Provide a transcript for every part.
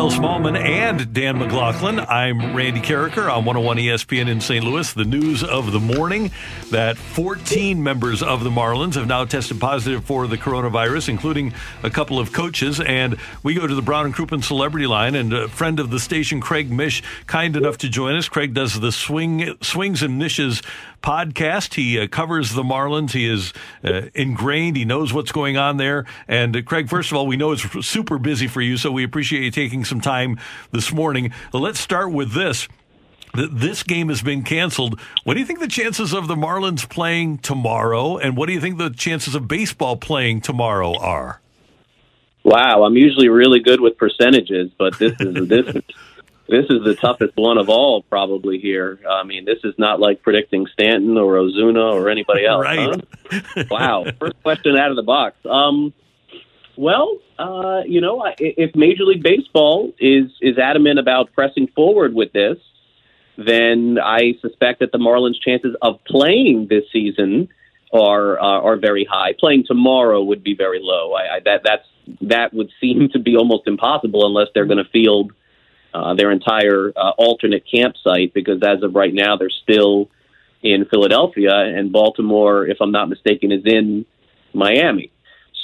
Michelle Smallman and Dan McLaughlin, I'm Randy Karraker on 101 ESPN in St. Louis. The news of the morning that 14 members of the Marlins have now tested positive for the coronavirus, including a couple of coaches. And we go to the Brown and Crouppen Celebrity Line, and a friend of the station, Craig Mish, kind enough to join us. Craig does the Swing Swings and Mishes podcast. He uh, covers the Marlins. He is uh, ingrained. He knows what's going on there. And uh, Craig, first of all, we know it's super busy for you, so we appreciate you taking some time this morning. Let's start with this. This game has been canceled. What do you think the chances of the Marlins playing tomorrow, and what do you think the chances of baseball playing tomorrow are? Wow, I'm usually really good with percentages, but this is this is this is the toughest one of all, probably here. I mean, this is not like predicting Stanton or Ozuna or anybody else. right. Huh? wow. First question out of the box. Um, well, uh, you know, if Major League Baseball is is adamant about pressing forward with this, then I suspect that the Marlins' chances of playing this season are uh, are very high. Playing tomorrow would be very low. I, I, that that's that would seem to be almost impossible unless they're going to field uh, their entire uh, alternate campsite because as of right now they're still in Philadelphia and Baltimore, if I'm not mistaken, is in Miami.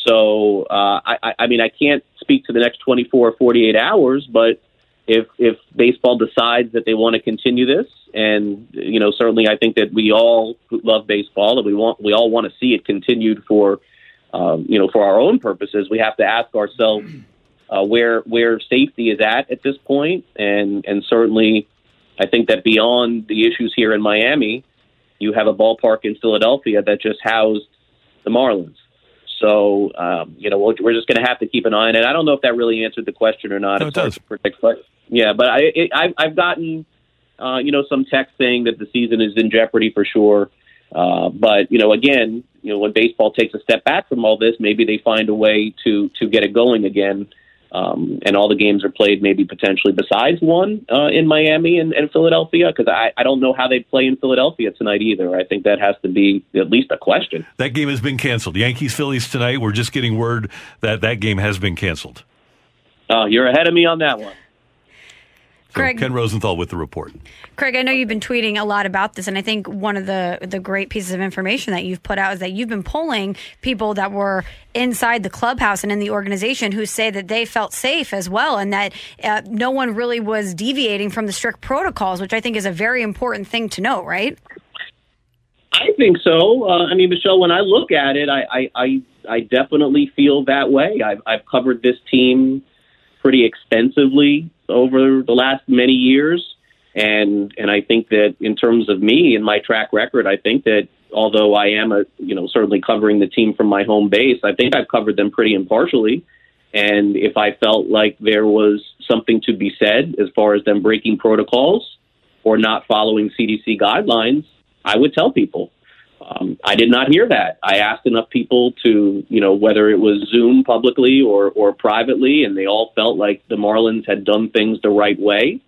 So uh, I, I mean I can't speak to the next 24 or 48 hours, but if if baseball decides that they want to continue this, and you know certainly I think that we all love baseball and we want we all want to see it continued for um, you know for our own purposes. We have to ask ourselves uh, where where safety is at at this point, and and certainly, I think that beyond the issues here in Miami, you have a ballpark in Philadelphia that just housed the Marlins. So um, you know we're just going to have to keep an eye on it. I don't know if that really answered the question or not. No, it does. Predict, but yeah, but I it, I've, I've gotten uh, you know some text saying that the season is in jeopardy for sure. Uh, but you know, again, you know, when baseball takes a step back from all this, maybe they find a way to to get it going again um, and all the games are played maybe potentially besides one uh, in Miami and, and Philadelphia because I, I don't know how they play in Philadelphia tonight either. I think that has to be at least a question. That game has been canceled. Yankees Phillies tonight. We're just getting word that that game has been canceled. Uh, you're ahead of me on that one. Craig, Ken Rosenthal with the report. Craig, I know you've been tweeting a lot about this, and I think one of the the great pieces of information that you've put out is that you've been polling people that were inside the clubhouse and in the organization who say that they felt safe as well, and that uh, no one really was deviating from the strict protocols, which I think is a very important thing to note, right? I think so. Uh, I mean, Michelle, when I look at it, I I, I, I definitely feel that way. I've, I've covered this team pretty extensively over the last many years. And and I think that in terms of me and my track record, I think that although I am a you know certainly covering the team from my home base, I think I've covered them pretty impartially. And if I felt like there was something to be said as far as them breaking protocols or not following CDC guidelines, I would tell people. Um, I did not hear that. I asked enough people to, you know, whether it was Zoom publicly or, or privately, and they all felt like the Marlins had done things the right way.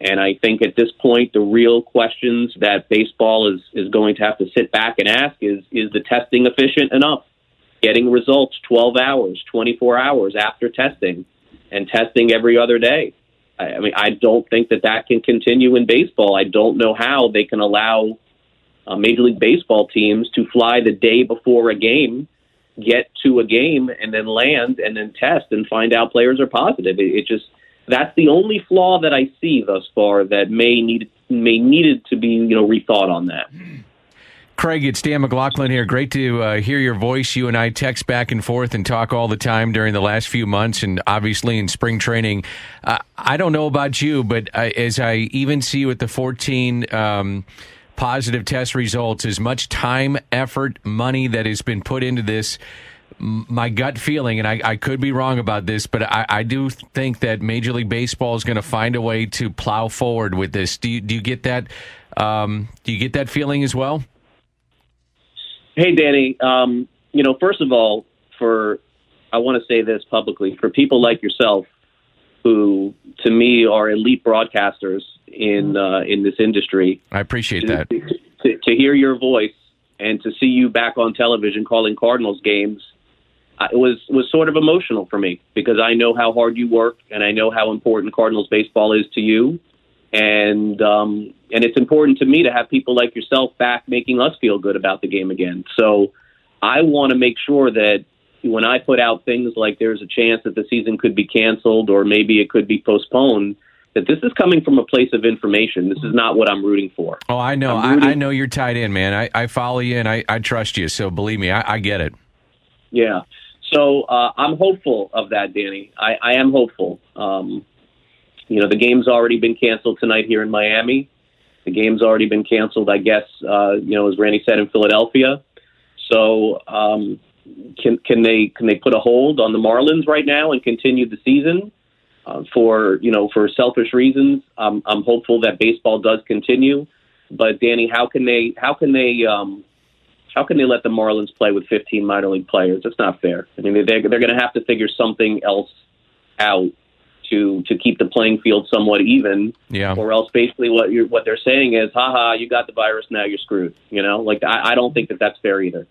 And I think at this point, the real questions that baseball is, is going to have to sit back and ask is, is the testing efficient enough? Getting results 12 hours, 24 hours after testing and testing every other day. I, I mean, I don't think that that can continue in baseball. I don't know how they can allow uh, Major League Baseball teams to fly the day before a game, get to a game, and then land and then test and find out players are positive. It, it just that's the only flaw that I see thus far that may need may needed to be you know rethought on that. Craig, it's Dan McLaughlin here. Great to uh, hear your voice. You and I text back and forth and talk all the time during the last few months, and obviously in spring training. Uh, I don't know about you, but I, as I even see with the 14 um, positive test results, as much time, effort, money that has been put into this, my gut feeling, and I, I could be wrong about this, but I, I do think that Major League Baseball is going to find a way to plow forward with this. Do you, do you get that? Um, do you get that feeling as well? Hey, Danny. Um, you know, first of all, for I want to say this publicly for people like yourself, who to me are elite broadcasters in uh, in this industry. I appreciate to, that. To, to, hear your voice and to see you back on television calling Cardinals games, uh, it was was sort of emotional for me because I know how hard you work and I know how important Cardinals baseball is to you and um, and it's important to me to have people like yourself back making us feel good about the game again. So I want to make sure that when I put out things like there's a chance that the season could be canceled or maybe it could be postponed, that this is coming from a place of information. This is not what I'm rooting for. Oh, I know. I, I, know you're tied in, man. I, I follow you and I, I trust you. So believe me, I, I get it. Yeah. So uh, I'm hopeful of that, Danny. I, I am hopeful. Um, you know, the game's already been canceled tonight here in Miami. The game's already been canceled, I guess, uh, you know, as Randy said, in Philadelphia. So, um, can can they can they put a hold on the Marlins right now and continue the season uh, for you know for selfish reasons? Um, I'm hopeful that baseball does continue, but Danny, how can they how can they um, how can they let the Marlins play with 15 minor league players? That's not fair. I mean, they're they're going to have to figure something else out to to keep the playing field somewhat even. Yeah. Or else, basically, what you're what they're saying is, haha, you got the virus, now you're screwed. You know, like I, I don't think that that's fair either.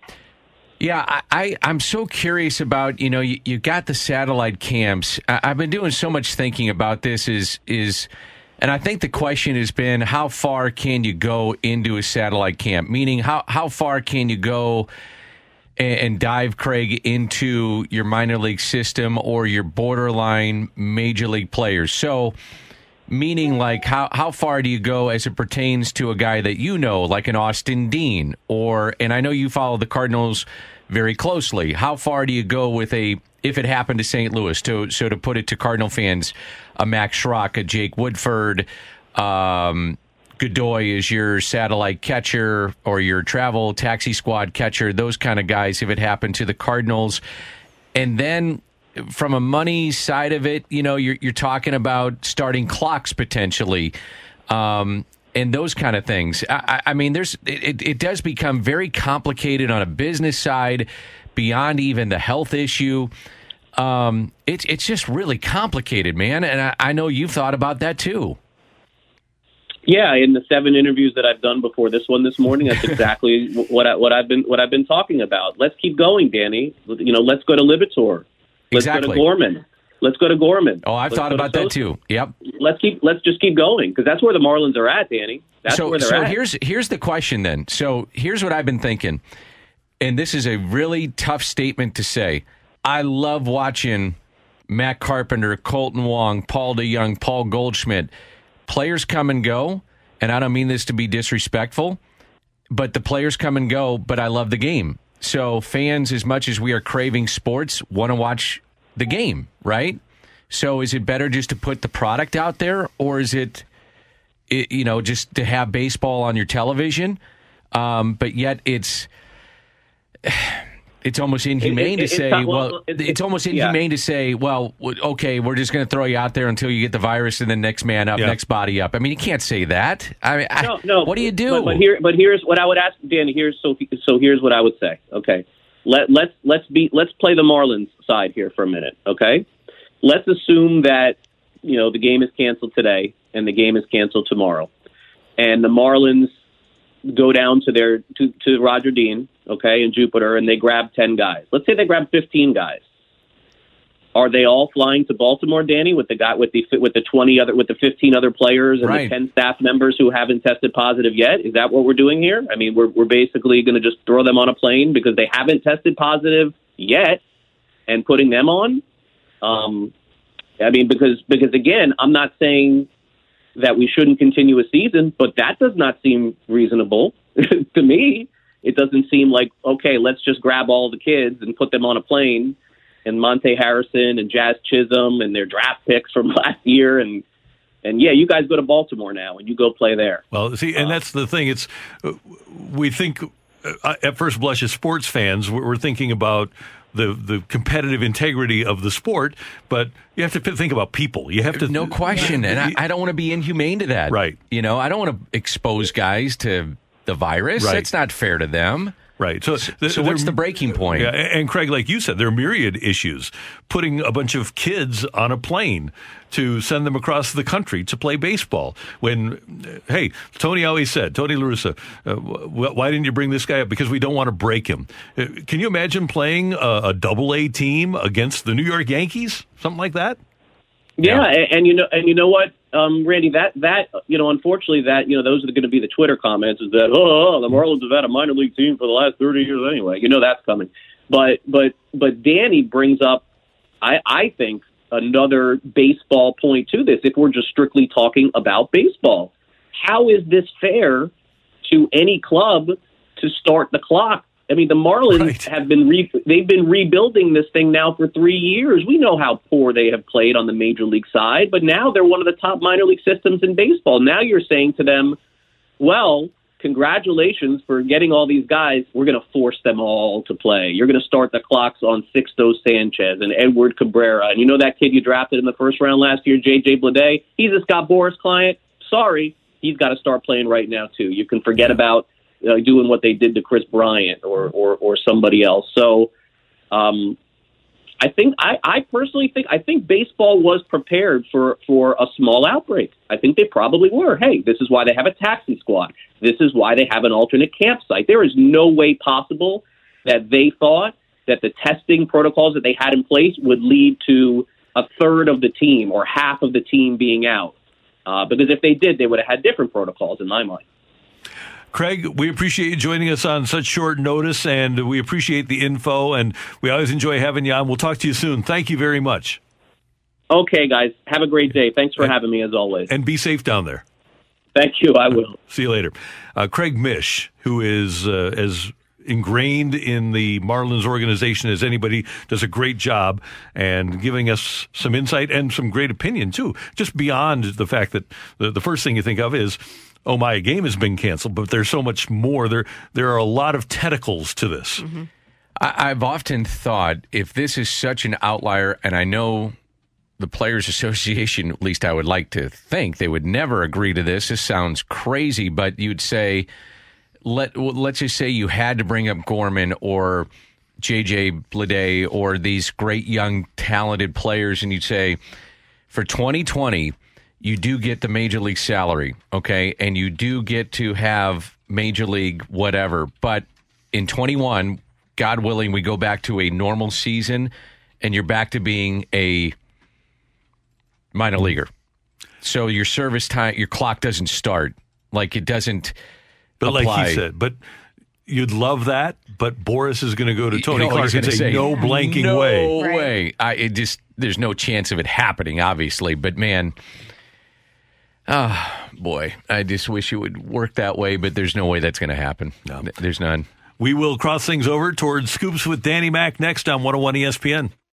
Yeah, I, I am so curious about you know you, you got the satellite camps. I, I've been doing so much thinking about this. Is is and I think the question has been how far can you go into a satellite camp? Meaning how how far can you go? and dive Craig into your minor league system or your borderline major league players. So, meaning like how how far do you go as it pertains to a guy that you know, like an Austin Dean, or and I know you follow the Cardinals very closely. How far do you go with a if it happened to St. Louis? To so to put it to Cardinal fans, a Max Schrock, a Jake Woodford. Um, Godoy is your satellite catcher or your travel taxi squad catcher, those kind of guys, if it happened to the Cardinals. And then from a money side of it, you know, you're, you're talking about starting clocks potentially. Um, and those kind of things. I, I mean, there's it, it does become very complicated on a business side, beyond even the health issue. Um, it's it's just really complicated, man. And I, I know you've thought about that too. Yeah, in the seven interviews that I've done before this one this morning, that's exactly what I, what I've been what I've been talking about. Let's keep going, Danny. You know, let's go to Liberatore. Let's exactly. go to Gorman. Let's go to Gorman. Oh, I've let's thought about that too. Yep. Let's keep let's just keep going because that's where the Marlins are at, Danny. That's so, where they're so at. here's here's the question then. So here's what I've been thinking, and this is a really tough statement to say. I love watching Matt Carpenter, Kolten Wong, Paul DeJong, Paul Goldschmidt players come and go, and I don't mean this to be disrespectful, but the players come and go, but I love the game. So fans, as much as we are craving sports, want to watch the game, right? So is it better just to put the product out there, or is it, it you know, just to have baseball on your television? Um, but yet it's it's almost inhumane it, it, to say, not, well, it's, it's almost inhumane yeah. to say, well, okay, we're just going to throw you out there until you get the virus and then next man up, yeah. next body up. I mean, you can't say that. I mean, no, I, no. What do you do? But, but, here, but here's what I would ask, Danny. Here's so so here's what I would say. Okay, let let's let's be let's play the Marlins side here for a minute. Okay, let's assume that you know the game is canceled today and the game is canceled tomorrow, and the Marlins go down to their to, to Roger Dean, okay, in Jupiter, and they grab ten guys. Let's say they grab fifteen guys. Are they all flying to Baltimore, Danny, with the guy with the with the twenty other with the fifteen other players and right. the ten staff members who haven't tested positive yet? Is that what we're doing here? I mean, we're we're basically going to just throw them on a plane because they haven't tested positive yet, and putting them on. Um, I mean, because because again, I'm not saying that we shouldn't continue a season, but that does not seem reasonable to me. it doesn't seem like okay, let's just grab all the kids and put them on a plane. And Monte Harrison and Jazz Chisholm and their draft picks from last year and and yeah, you guys go to Baltimore now and you go play there. Well, see, and that's the thing. It's uh, we think uh, at first blush as sports fans, we're we're thinking about the the competitive integrity of the sport, but you have to think about people. You have to No question. And I, I don't want to be inhumane to that. Right. You know, I don't want to expose guys to the virus. Right. It's not fair to them. Right. So, So what's the breaking point? Yeah, and Craig, like you said, there are myriad issues. Putting a bunch of kids on a plane to send them across the country to play baseball. When, uh, hey, Tony always said, Tony La Russa, uh, why didn't you bring this guy up? Because we don't want to break him. Uh, can you imagine playing a, a double A team against the New York Yankees? Something like that? Yeah, and, and you know, and you know what, um, Randy, that that you know, unfortunately, that you know, those are going to be the Twitter comments. Is that oh, the Marlins have had a minor league team for the last thirty years anyway? You know that's coming. But but but Danny brings up, I I think another baseball point to this. If we're just strictly talking about baseball, how is this fair to any club to start the clock? I mean, the Marlins Right. have been re- they've been rebuilding this thing now for three years. We know how poor they have played on the major league side, but now they're one of the top minor league systems in baseball. Now you're saying to them, "Well, congratulations for getting all these guys. We're going to force them all to play. You're going to start the clocks on Sixto Sanchez and Edward Cabrera, and you know that kid you drafted in the first round last year, JJ Bleday. He's a Scott Boras client. Sorry, he's got to start playing right now too. You can forget about uh, doing what they did to Kris Bryant or or, or somebody else. So, um, I think I, I personally think I think baseball was prepared for for a small outbreak. I think they probably were. Hey, this is why they have a taxi squad. This is why they have an alternate campsite. There is no way possible that they thought that the testing protocols that they had in place would lead to a third of the team or half of the team being out. Uh, because if they did, they would have had different protocols in my mind. Craig, we appreciate you joining us on such short notice, and we appreciate the info, and we always enjoy having you on. We'll talk to you soon. Thank you very much, Okay, guys, have a great day. Thanks for having me as always. and be safe down there. Thank you. I will. See you later. Uh, Craig Mish, who is uh, as ingrained in the Marlins organization as anybody, does a great job and giving us some insight and some great opinion, too. Just beyond the fact that the, the first thing you think of is, oh, my game has been canceled, but there's so much more. There, there are a lot of tentacles to this. I, I've often thought if this is such an outlier, and I know the Players Association, at least I would like to think, they would never agree to this. This sounds crazy, but you'd say, let let's just say you had to bring up Gorman or JJ Bleday or these great young talented players, and you'd say, for 2020, you do get the major league salary, okay, and you do get to have major league whatever, but in 21, God willing, we go back to a normal season, and you're back to being a minor leaguer. So your service time, your clock doesn't start. Like it doesn't. But like apply. he said, but you'd love that. But Boras is going to go to Tony You know, Clark and gonna say, no blanking no way. Right. way. I it just there's no chance of it happening, obviously. But man, ah, boy, I just wish it would work that way. But there's no way that's going to happen. No, there's none. We will cross things over towards Scoops with Danny Mac next on 101 ESPN.